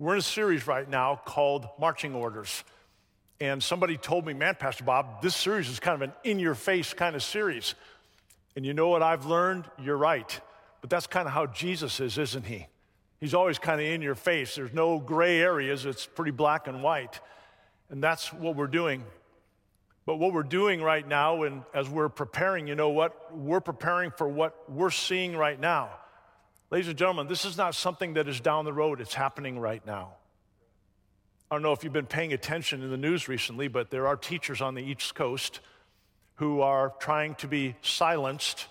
We're in a series right now called Marching Orders. And somebody told me, man, Pastor Bob, this series is kind of an in your face kind of series. And you know what I've learned? You're right. But that's kind of how Jesus is, isn't he? He's always kind of in your face. There's no gray areas, it's pretty black and white. And that's what we're doing. But what we're doing right now, and as we're preparing, you know what? We're preparing for what we're seeing right now. Ladies and gentlemen, this is not something that is down the road, it's happening right now. I don't know if you've been paying attention in the news recently, but there are teachers on the East Coast who are trying to be silenced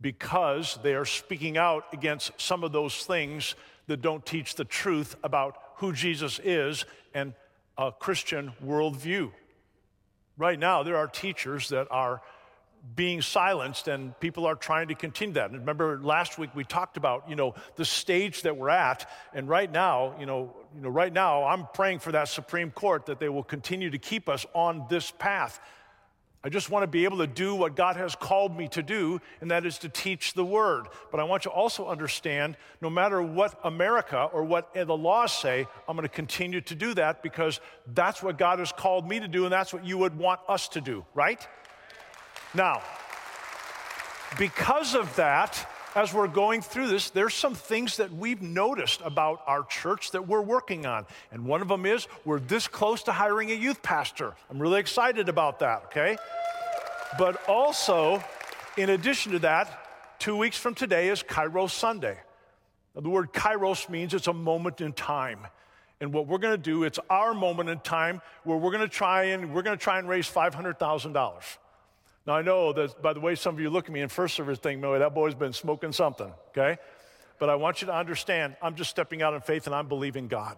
because they are speaking out against some of those things that don't teach the truth about who Jesus is and a Christian worldview. Right now, there are teachers that are being silenced and people are trying to continue that. And remember last week we talked about, you know, the stage that we're at and right now, you know, you know right now I'm praying for that Supreme Court that they will continue to keep us on this path. I just want to be able to do what God has called me to do, and that is to teach the word. But I want you also understand no matter what America or what the laws say, I'm going to continue to do that because that's what God has called me to do, and that's what you would want us to do, right? Now, because of that, as we're going through this, there's some things that we've noticed about our church that we're working on. And one of them is we're this close to hiring a youth pastor. I'm really excited about that, okay? But also, in addition to that, two weeks from today is Kairos Sunday. Now, the word Kairos means it's a moment in time. And what we're going to do, it's our moment in time where we're going to try and we're going to try and raise $500,000. Now, I know that by the way some of you look at me in first service think, boy, that boy's been smoking something, okay? But I want you to understand, I'm just stepping out in faith and I'm believing God.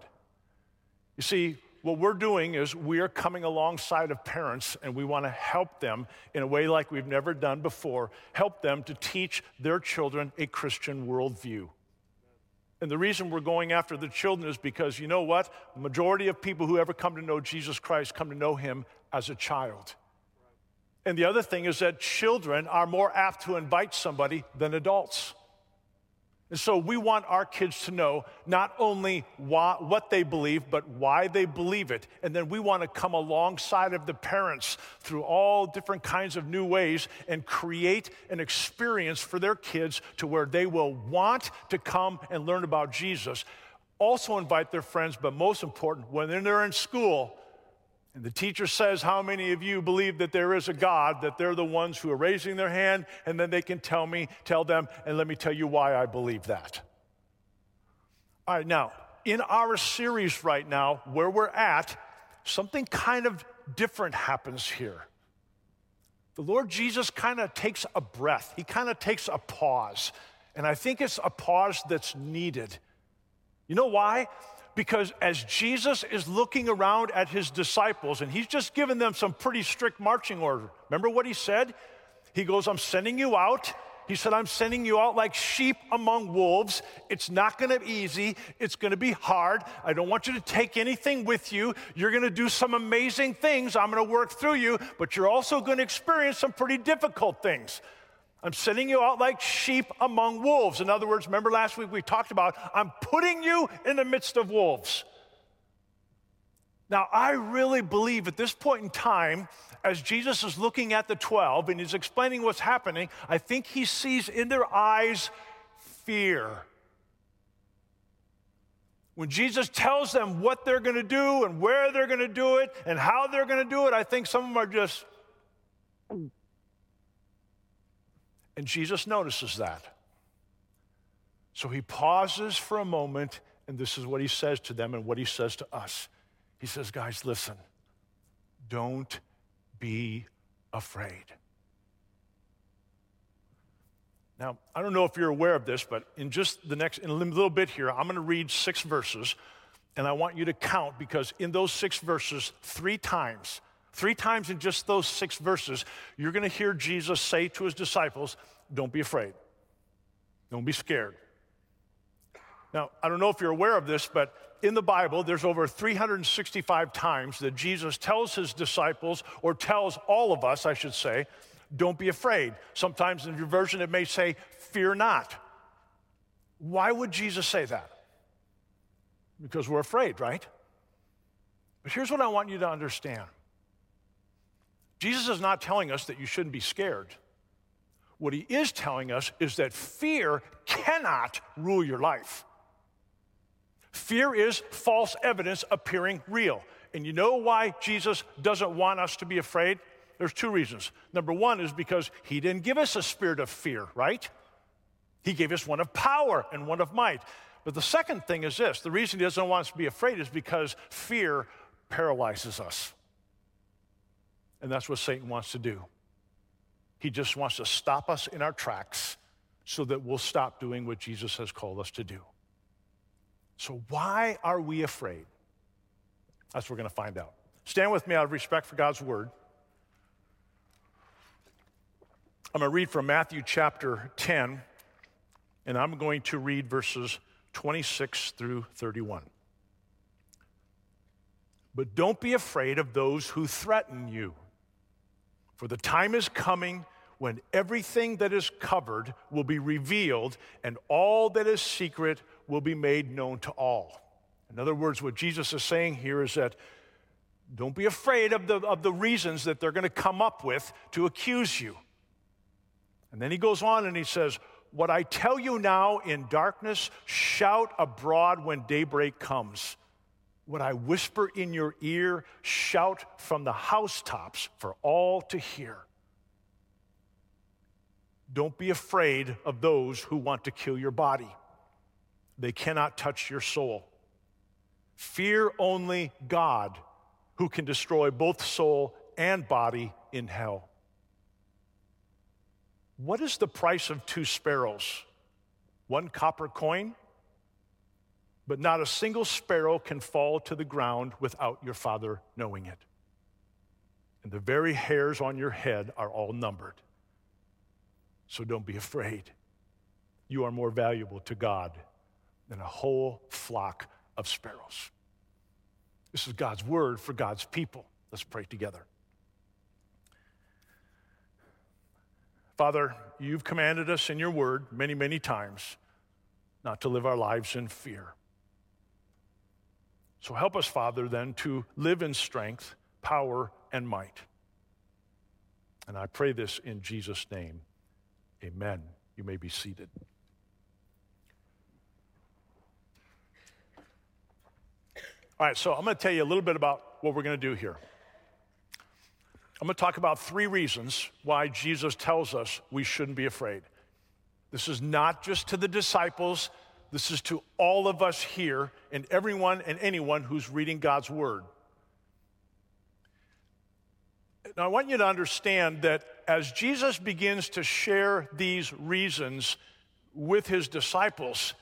You see, what we're doing is we are coming alongside of parents and we want to help them in a way like we've never done before, help them to teach their children a Christian worldview. And the reason we're going after the children is because you know what? Majority of people who ever come to know Jesus Christ come to know him as a child. And the other thing is that children are more apt to invite somebody than adults. And so we want our kids to know not only why, what they believe, but why they believe it. And then we want to come alongside of the parents through all different kinds of new ways and create an experience for their kids to where they will want to come and learn about Jesus. Also invite their friends, but most important, when they're in school, and the teacher says, How many of you believe that there is a God, that they're the ones who are raising their hand, and then they can tell me, tell them, and let me tell you why I believe that. All right, now, in our series right now, where we're at, something kind of different happens here. The Lord Jesus kind of takes a breath, he kind of takes a pause. And I think it's a pause that's needed. You know why? Because as Jesus is looking around at his disciples, and he's just given them some pretty strict marching order. Remember what he said? He goes, I'm sending you out. He said, I'm sending you out like sheep among wolves. It's not going to be easy. It's going to be hard. I don't want you to take anything with you. You're going to do some amazing things. I'm going to work through you, but you're also going to experience some pretty difficult things. I'm sending you out like sheep among wolves. In other words, remember last week we talked about I'm putting you in the midst of wolves. Now, I really believe at this point in time, as Jesus is looking at the 12 and he's explaining what's happening, I think he sees in their eyes fear. When Jesus tells them what they're going to do and where they're going to do it and how they're going to do it, I think some of them are just And Jesus notices that. So he pauses for a moment, and this is what he says to them and what he says to us. He says, Guys, listen, don't be afraid. Now, I don't know if you're aware of this, but in just the next, in a little bit here, I'm going to read six verses, and I want you to count because in those six verses, three times, Three times in just those six verses, you're going to hear Jesus say to his disciples, Don't be afraid. Don't be scared. Now, I don't know if you're aware of this, but in the Bible, there's over 365 times that Jesus tells his disciples, or tells all of us, I should say, don't be afraid. Sometimes in your version, it may say, fear not. Why would Jesus say that? because we're afraid, right? But here's what I want you to understand Jesus is not telling us that you shouldn't be scared. What he is telling us is that fear cannot rule your life. Fear is false evidence appearing real. And you know why Jesus doesn't want us to be afraid? There's two reasons. Number one is because he didn't give us a spirit of fear, right? He gave us one of power and one of might. But the second thing is this the reason he doesn't want us to be afraid is because fear paralyzes us. And that's what Satan wants to do. He just wants to stop us in our tracks so that we'll stop doing what Jesus has called us to do. So, why are we afraid? That's what we're going to find out. Stand with me out of respect for God's word. I'm going to read from Matthew chapter 10, and I'm going to read verses 26 through 31. But don't be afraid of those who threaten you, for the time is coming when everything that is covered will be revealed and all that is secret will be made known to all. In other words, what Jesus is saying here is that don't be afraid of the, of the reasons that they're going to come up with to accuse you. And then he goes on and he says, What I tell you now in darkness, shout abroad when daybreak comes. What I whisper in your ear, shout from the housetops for all to hear. Don't be afraid of those who want to kill your body. They cannot touch your soul. Fear only God, who can destroy both soul and body in hell. What is the price of two sparrows? One copper coin? But not a single sparrow can fall to the ground without your Father knowing it. And the very hairs on your head are all numbered. So don't be afraid. You are more valuable to God than a whole flock of sparrows. This is God's word for God's people. Let's pray together. Father, you've commanded us in your word many, many times not to live our lives in fear. So help us, Father, then to live in strength, power, and might. And I pray this in Jesus' name. Amen. You may be seated. All right, so I'm going to tell you a little bit about what we're going to do here. I'm going to talk about three reasons why Jesus tells us we shouldn't be afraid. This is not just to the disciples, this is to all of us here and everyone and anyone who's reading God's word. Now, I want you to understand that as Jesus begins to share these reasons with his disciples,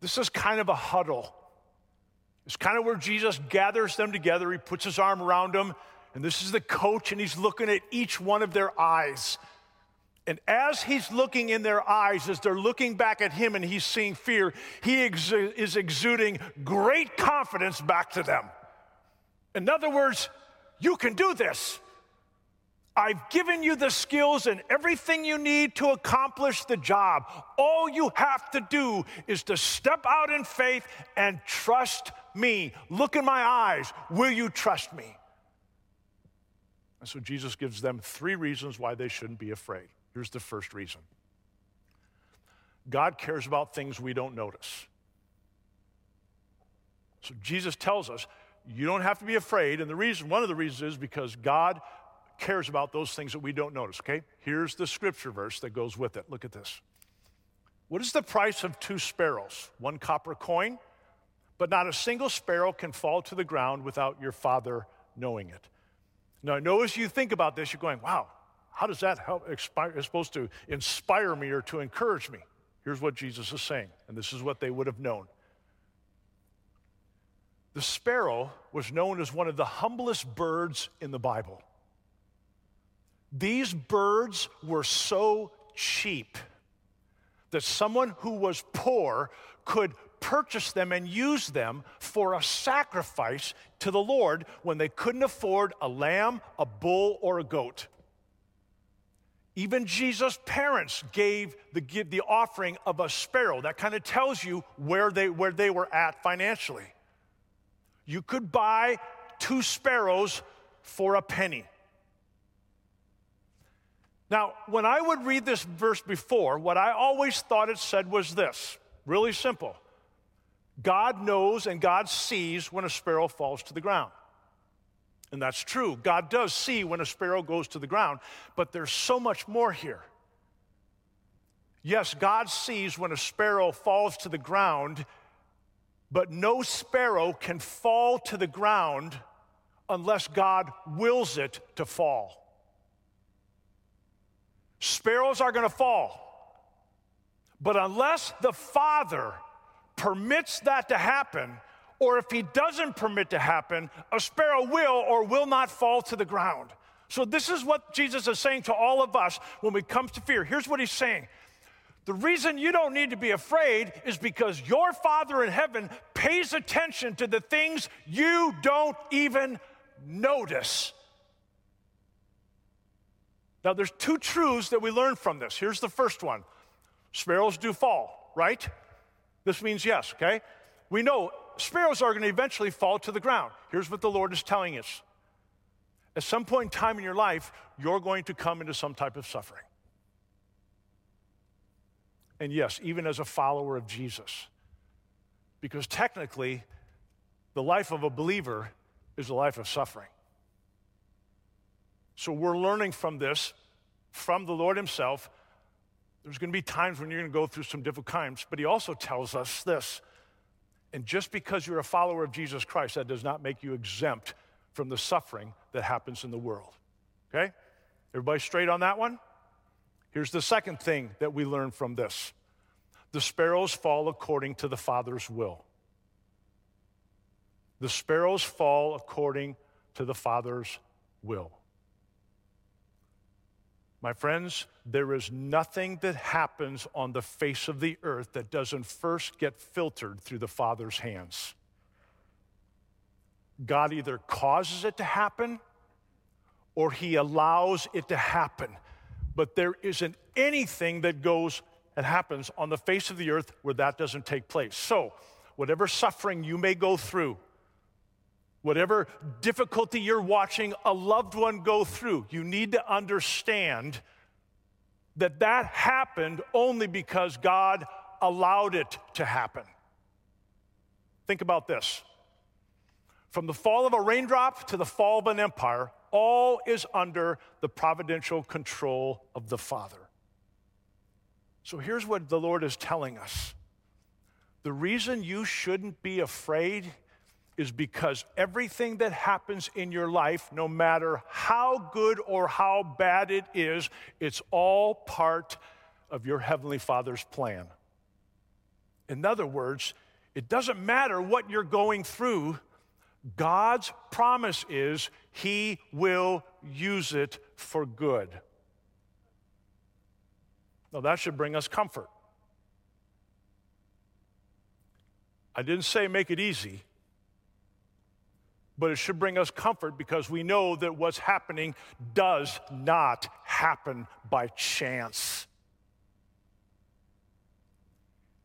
this is kind of a huddle. It's kind of where Jesus gathers them together. He puts his arm around them, and this is the coach, and he's looking at each one of their eyes. And as he's looking in their eyes, as they're looking back at him and he's seeing fear, he is exuding great confidence back to them. In other words, you can do this. I've given you the skills and everything you need to accomplish the job. All you have to do is to step out in faith and trust me. Look in my eyes. Will you trust me? And so Jesus gives them three reasons why they shouldn't be afraid. Here's the first reason God cares about things we don't notice. So Jesus tells us you don't have to be afraid. And the reason, one of the reasons is because God cares about those things that we don't notice, okay? Here's the scripture verse that goes with it. Look at this. What is the price of two sparrows? One copper coin? But not a single sparrow can fall to the ground without your father knowing it. Now, I know as you think about this, you're going, wow, how does that help? Expire, it's supposed to inspire me or to encourage me. Here's what Jesus is saying, and this is what they would have known. The sparrow was known as one of the humblest birds in the Bible. These birds were so cheap that someone who was poor could purchase them and use them for a sacrifice to the Lord when they couldn't afford a lamb, a bull, or a goat. Even Jesus' parents gave the, the offering of a sparrow. That kind of tells you where they, where they were at financially. You could buy two sparrows for a penny. Now, when I would read this verse before, what I always thought it said was this really simple God knows and God sees when a sparrow falls to the ground. And that's true. God does see when a sparrow goes to the ground, but there's so much more here. Yes, God sees when a sparrow falls to the ground, but no sparrow can fall to the ground unless God wills it to fall. Sparrows are going to fall. But unless the Father permits that to happen, or if He doesn't permit to happen, a sparrow will or will not fall to the ground. So, this is what Jesus is saying to all of us when it comes to fear. Here's what He's saying the reason you don't need to be afraid is because your Father in heaven pays attention to the things you don't even notice. Now, there's two truths that we learn from this. Here's the first one sparrows do fall, right? This means yes, okay? We know sparrows are going to eventually fall to the ground. Here's what the Lord is telling us. At some point in time in your life, you're going to come into some type of suffering. And yes, even as a follower of Jesus. Because technically, the life of a believer is a life of suffering. So we're learning from this, from the Lord Himself. There's going to be times when you're going to go through some difficult times, but He also tells us this. And just because you're a follower of Jesus Christ, that does not make you exempt from the suffering that happens in the world. Okay? Everybody straight on that one? Here's the second thing that we learn from this the sparrows fall according to the Father's will. The sparrows fall according to the Father's will. My friends, there is nothing that happens on the face of the earth that doesn't first get filtered through the Father's hands. God either causes it to happen or He allows it to happen. But there isn't anything that goes and happens on the face of the earth where that doesn't take place. So, whatever suffering you may go through, whatever difficulty you're watching a loved one go through, you need to understand that that happened only because God allowed it to happen. Think about this. From the fall of a raindrop to the fall of an empire, all is under the providential control of the Father. So here's what the Lord is telling us the reason you shouldn't be afraid is because everything that happens in your life, no matter how good or how bad it is, it's all part of your Heavenly Father's plan. In other words, it doesn't matter what you're going through, God's promise is He will use it for good. Now, that should bring us comfort. I didn't say make it easy but it should bring us comfort because we know that what's happening does not happen by chance.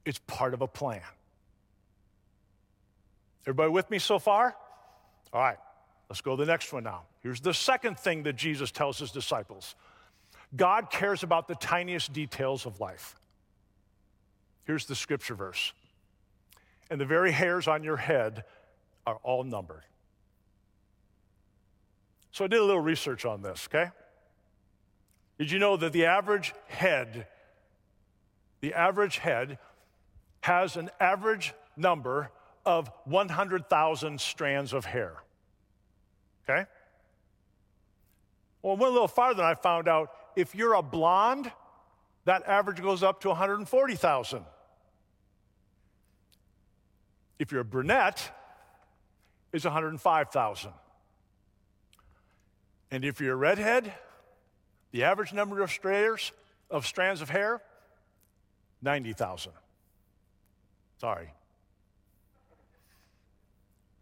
It's part of a plan. Everybody with me so far? All right, let's go to the next one now. Here's the second thing that Jesus tells his disciples God cares about the tiniest details of life. Here's the scripture verse. And the very hairs on your head are all numbered. So I did a little research on this, okay? Did you know that the average head, the average head has an average number of 100,000 strands of hair? Okay? Well, I went a little farther and I found out if you're a blonde, that average goes up to 140,000. If you're a brunette, it's 105,000. And if you're a redhead, the average number of strands of strands of hair, 90,000. Sorry.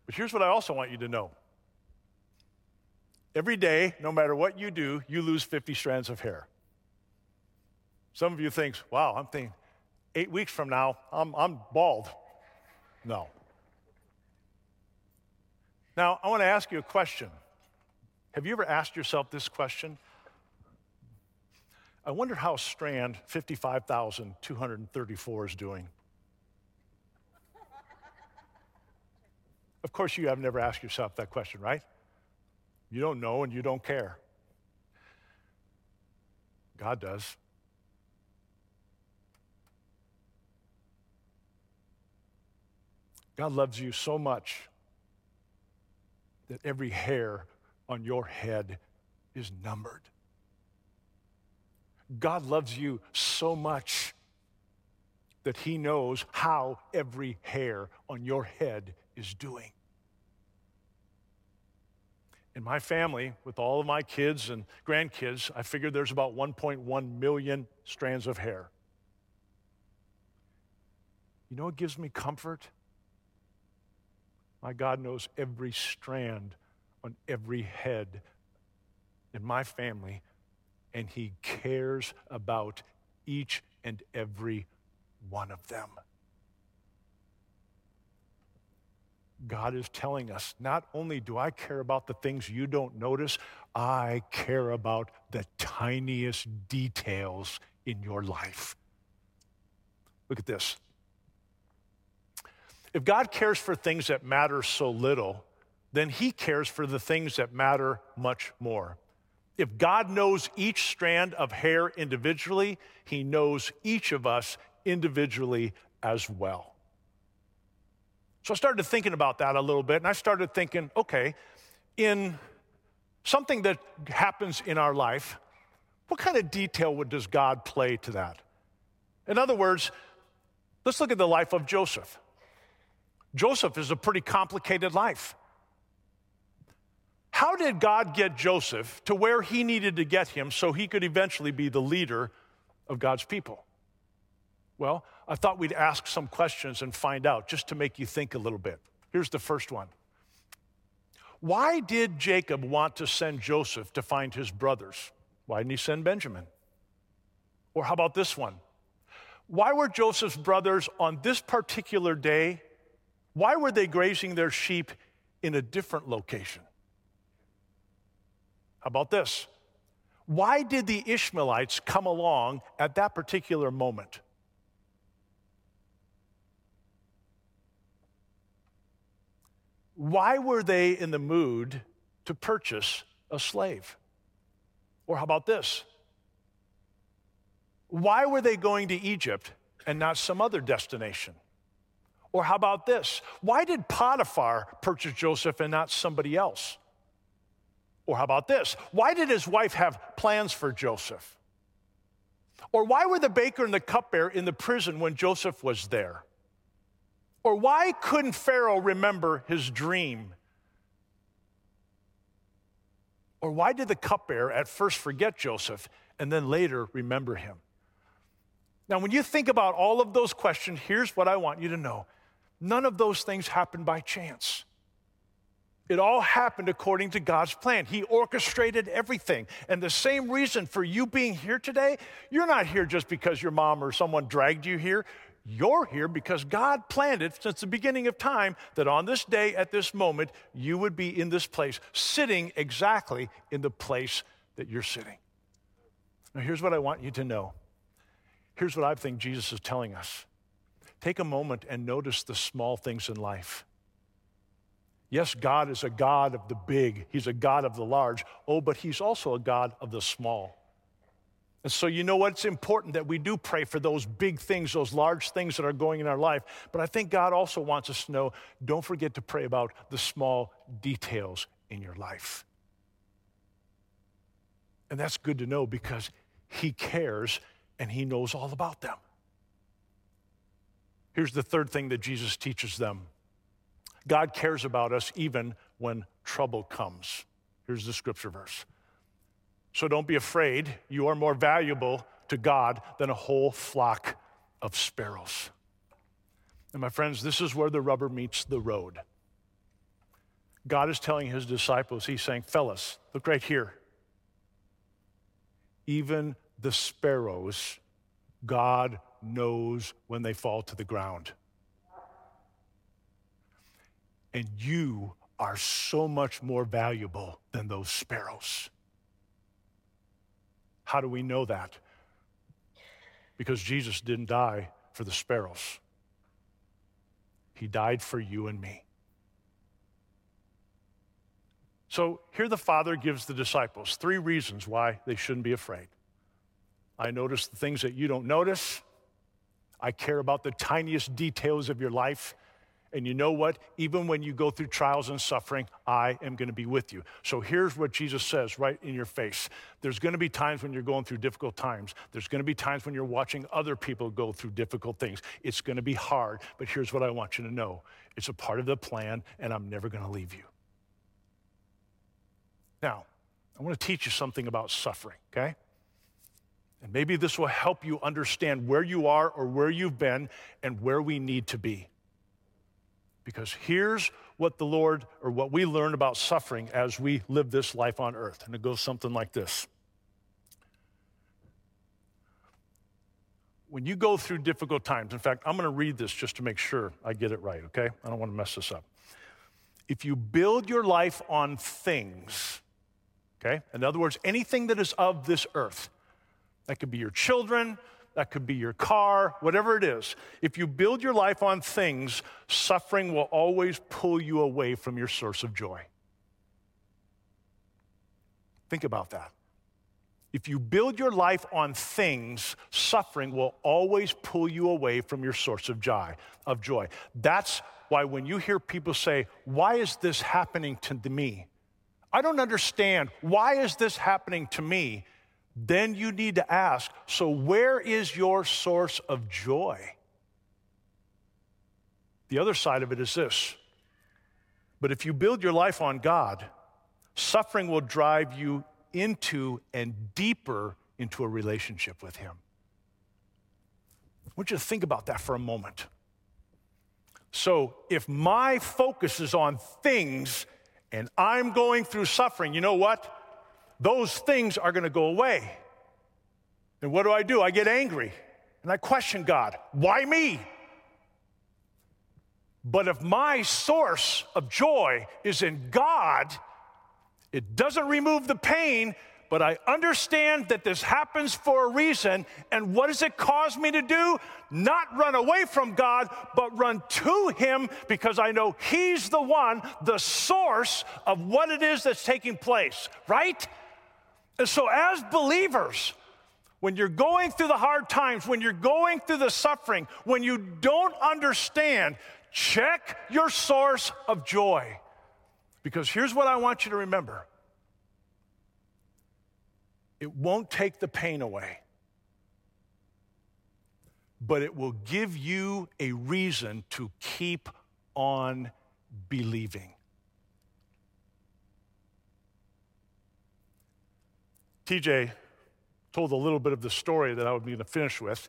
But here's what I also want you to know. Every day, no matter what you do, you lose 50 strands of hair. Some of you think, wow, I'm thinking, eight weeks from now, I'm, I'm bald. No. Now, I want to ask you a question. Have you ever asked yourself this question? I wonder how strand 55,234 is doing. Of course, you have never asked yourself that question, right? You don't know and you don't care. God does. God loves you so much that every hair on your head is numbered. God loves you so much that He knows how every hair on your head is doing. In my family, with all of my kids and grandkids, I figured there's about 1.1 million strands of hair. You know what gives me comfort? My God knows every strand on every head in my family, and He cares about each and every one of them. God is telling us not only do I care about the things you don't notice, I care about the tiniest details in your life. Look at this. If God cares for things that matter so little, then He cares for the things that matter much more. If God knows each strand of hair individually, He knows each of us individually as well. So I started thinking about that a little bit, and I started thinking, okay, in something that happens in our life, what kind of detail would, does God play to that? In other words, let's look at the life of Joseph. Joseph is a pretty complicated life. How did God get Joseph to where he needed to get him so he could eventually be the leader of God's people? Well, I thought we'd ask some questions and find out just to make you think a little bit. Here's the first one Why did Jacob want to send Joseph to find his brothers? Why didn't he send Benjamin? Or how about this one? Why were Joseph's brothers on this particular day? Why were they grazing their sheep in a different location? About this? Why did the Ishmaelites come along at that particular moment? Why were they in the mood to purchase a slave? Or how about this? Why were they going to Egypt and not some other destination? Or how about this? Why did Potiphar purchase Joseph and not somebody else? Or how about this? Why did his wife have plans for Joseph? Or why were the baker and the cupbearer in the prison when Joseph was there? Or why couldn't Pharaoh remember his dream? Or why did the cupbearer at first forget Joseph and then later remember him? Now, when you think about all of those questions, here's what I want you to know none of those things happened by chance. It all happened according to God's plan. He orchestrated everything. And the same reason for you being here today, you're not here just because your mom or someone dragged you here. You're here because God planned it since the beginning of time that on this day, at this moment, you would be in this place, sitting exactly in the place that you're sitting. Now, here's what I want you to know. Here's what I think Jesus is telling us take a moment and notice the small things in life. Yes, God is a God of the big, He's a God of the large. Oh, but He's also a God of the small. And so, you know what? It's important that we do pray for those big things, those large things that are going in our life. But I think God also wants us to know don't forget to pray about the small details in your life. And that's good to know because He cares and He knows all about them. Here's the third thing that Jesus teaches them God cares about us even when trouble comes. Here's the scripture verse. So don't be afraid. You are more valuable to God than a whole flock of sparrows. And my friends, this is where the rubber meets the road. God is telling his disciples, He's saying, Fellas, look right here. Even the sparrows, God knows when they fall to the ground. And you are so much more valuable than those sparrows. How do we know that? Because Jesus didn't die for the sparrows, He died for you and me. So here the Father gives the disciples three reasons why they shouldn't be afraid. I notice the things that you don't notice. I care about the tiniest details of your life. And you know what? Even when you go through trials and suffering, I am going to be with you. So here's what Jesus says right in your face. There's going to be times when you're going through difficult times. There's going to be times when you're watching other people go through difficult things. It's going to be hard, but here's what I want you to know it's a part of the plan, and I'm never going to leave you. Now, I want to teach you something about suffering, okay? And maybe this will help you understand where you are or where you've been and where we need to be. Because here's what the Lord or what we learn about suffering as we live this life on earth. And it goes something like this When you go through difficult times, in fact, I'm going to read this just to make sure I get it right, okay? I don't want to mess this up. If you build your life on things, okay? In other words, anything that is of this earth, that could be your children, that could be your car, whatever it is. If you build your life on things, suffering will always pull you away from your source of joy. Think about that. If you build your life on things, suffering will always pull you away from your source of joy, of joy. That's why when you hear people say, "Why is this happening to me?" I don't understand. Why is this happening to me? Then you need to ask so, where is your source of joy? The other side of it is this. But if you build your life on God, suffering will drive you into and deeper into a relationship with Him. I want you to think about that for a moment. So, if my focus is on things and I'm going through suffering, you know what? Those things are going to go away. And what do I do? I get angry and I question God. Why me? But if my source of joy is in God, it doesn't remove the pain, but I understand that this happens for a reason. And what does it cause me to do? Not run away from God, but run to Him because I know He's the one, the source of what it is that's taking place, right? And so, as believers, when you're going through the hard times, when you're going through the suffering, when you don't understand, check your source of joy. Because here's what I want you to remember it won't take the pain away, but it will give you a reason to keep on believing. TJ told a little bit of the story that I would be going to finish with.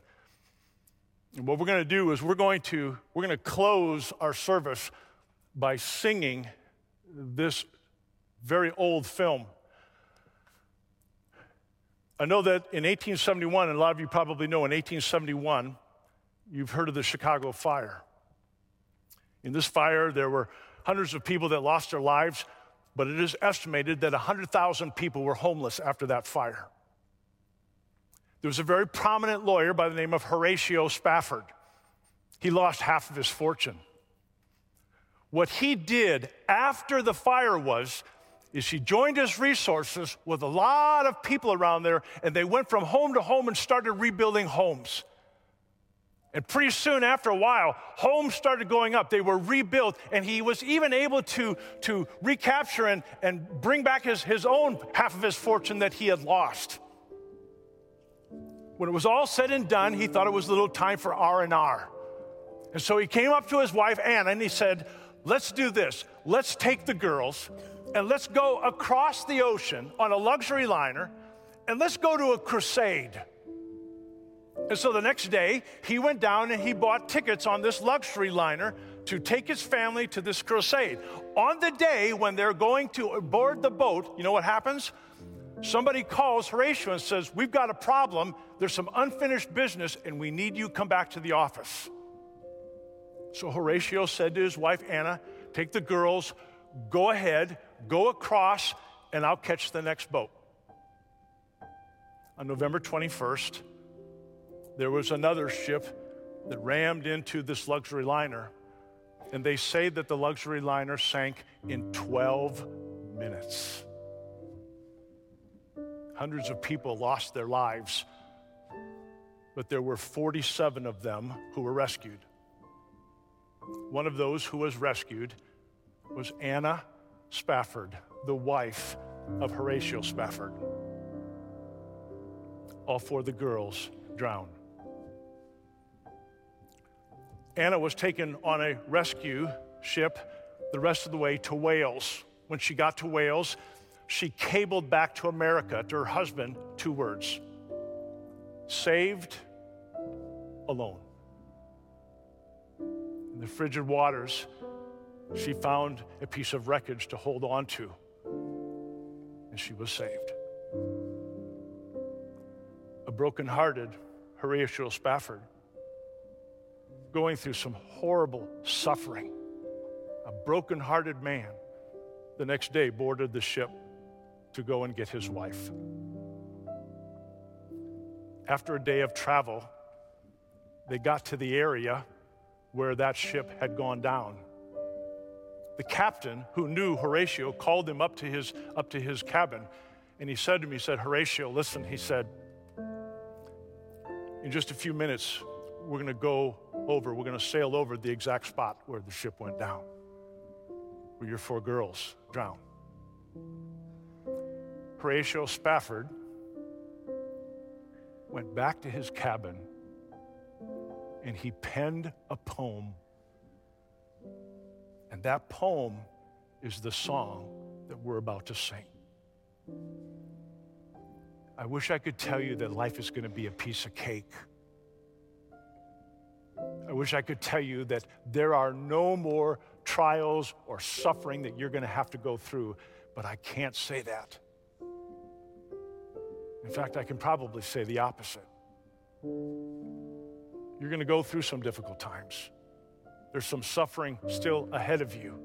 And what we're going to do is we're going to we're going to close our service by singing this very old film. I know that in 1871, and a lot of you probably know in 1871, you've heard of the Chicago fire. In this fire, there were hundreds of people that lost their lives but it is estimated that 100,000 people were homeless after that fire. There was a very prominent lawyer by the name of Horatio Spafford. He lost half of his fortune. What he did after the fire was is he joined his resources with a lot of people around there and they went from home to home and started rebuilding homes. And pretty soon, after a while, homes started going up. They were rebuilt, and he was even able to, to recapture and, and bring back his, his own half of his fortune that he had lost. When it was all said and done, he thought it was a little time for R&R. And so he came up to his wife, Anna, and he said, let's do this. Let's take the girls, and let's go across the ocean on a luxury liner, and let's go to a crusade. And so the next day, he went down and he bought tickets on this luxury liner to take his family to this crusade. On the day when they're going to board the boat, you know what happens? Somebody calls Horatio and says, We've got a problem. There's some unfinished business, and we need you come back to the office. So Horatio said to his wife, Anna, Take the girls, go ahead, go across, and I'll catch the next boat. On November 21st, there was another ship that rammed into this luxury liner, and they say that the luxury liner sank in 12 minutes. Hundreds of people lost their lives, but there were 47 of them who were rescued. One of those who was rescued was Anna Spafford, the wife of Horatio Spafford. All four of the girls drowned. Anna was taken on a rescue ship the rest of the way to Wales. When she got to Wales, she cabled back to America to her husband two words saved alone. In the frigid waters, she found a piece of wreckage to hold on to, and she was saved. A broken-hearted Horatio Spafford, going through some horrible suffering, a broken-hearted man, the next day boarded the ship to go and get his wife. After a day of travel, they got to the area where that ship had gone down. The captain, who knew Horatio, called him up to his, up to his cabin, and he said to me, he said, Horatio, listen, he said, in just a few minutes, we're going to go over, we're going to sail over the exact spot where the ship went down, where your four girls drowned. Horatio Spafford went back to his cabin and he penned a poem. And that poem is the song that we're about to sing. I wish I could tell you that life is going to be a piece of cake. I wish I could tell you that there are no more trials or suffering that you're going to have to go through, but I can't say that. In fact, I can probably say the opposite. You're going to go through some difficult times. There's some suffering still ahead of you.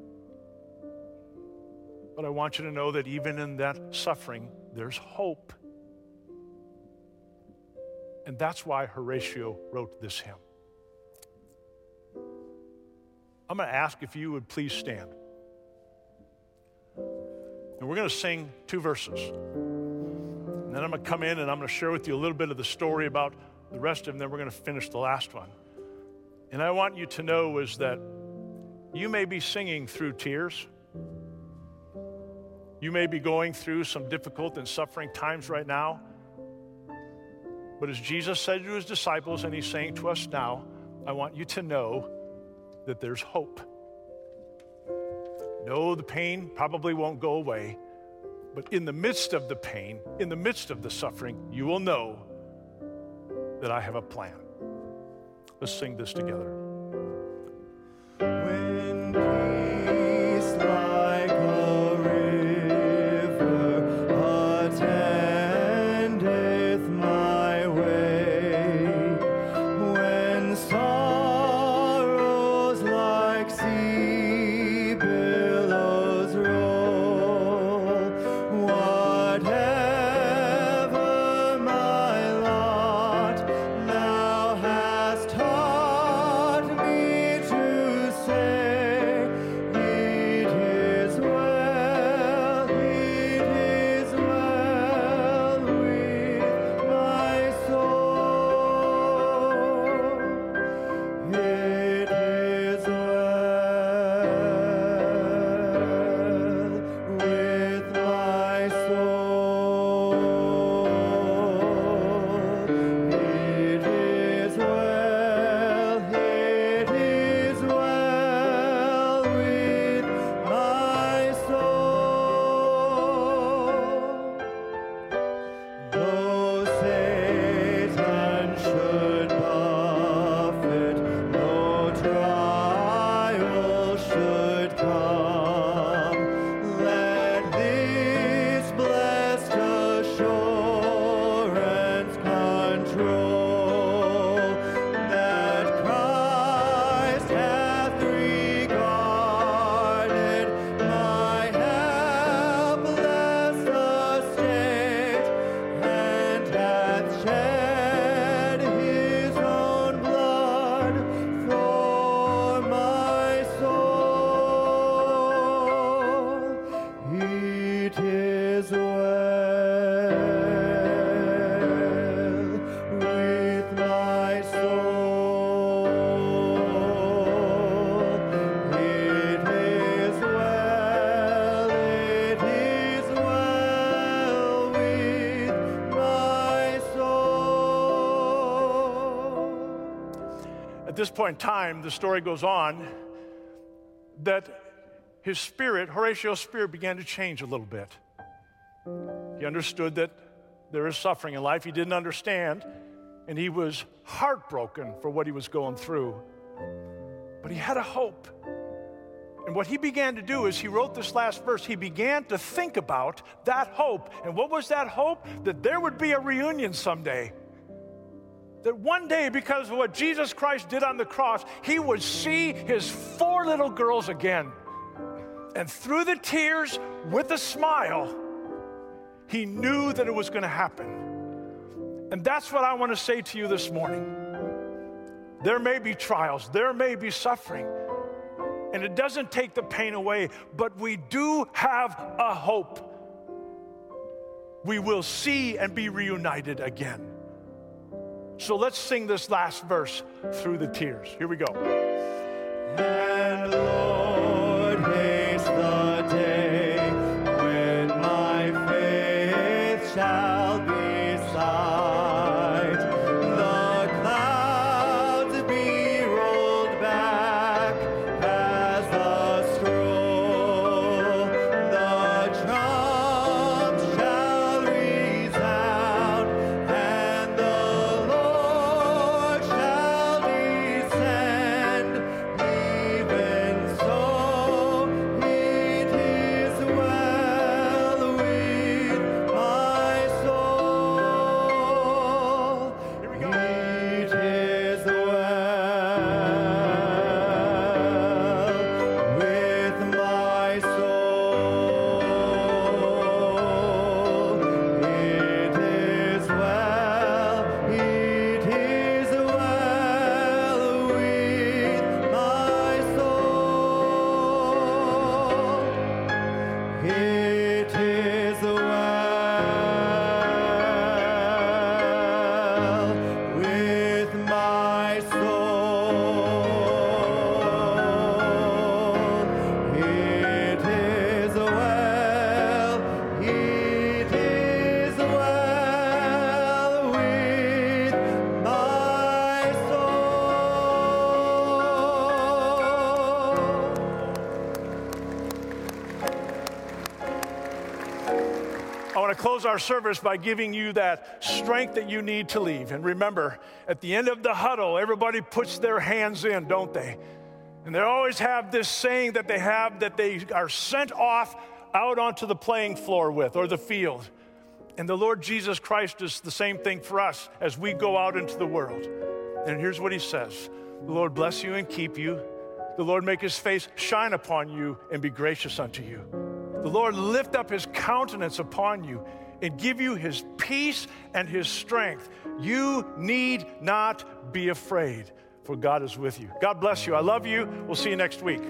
But I want you to know that even in that suffering, there's hope. And that's why Horatio wrote this hymn. I'm going to ask if you would please stand. And we're going to sing two verses. And then I'm going to come in and I'm going to share with you a little bit of the story about the rest of them. Then we're going to finish the last one. And I want you to know is that you may be singing through tears. You may be going through some difficult and suffering times right now. But as Jesus said to his disciples, and he's saying to us now, I want you to know that there's hope. No, the pain probably won't go away, but in the midst of the pain, in the midst of the suffering, you will know that I have a plan. Let's sing this together. This point in time, the story goes on that his spirit, Horatio's spirit, began to change a little bit. He understood that there is suffering in life. He didn't understand, and he was heartbroken for what he was going through. But he had a hope. And what he began to do is he wrote this last verse. He began to think about that hope. And what was that hope? That there would be a reunion someday. That one day, because of what Jesus Christ did on the cross, he would see his four little girls again. And through the tears, with a smile, he knew that it was going to happen. And that's what I want to say to you this morning. There may be trials, there may be suffering, and it doesn't take the pain away, but we do have a hope. We will see and be reunited again. So let's sing this last verse through the tears. Here we go. Close our service by giving you that strength that you need to leave. And remember, at the end of the huddle, everybody puts their hands in, don't they? And they always have this saying that they have that they are sent off out onto the playing floor with or the field. And the Lord Jesus Christ is the same thing for us as we go out into the world. And here's what he says The Lord bless you and keep you. The Lord make his face shine upon you and be gracious unto you. The Lord lift up his countenance upon you and give you his peace and his strength. You need not be afraid, for God is with you. God bless you. I love you. We'll see you next week.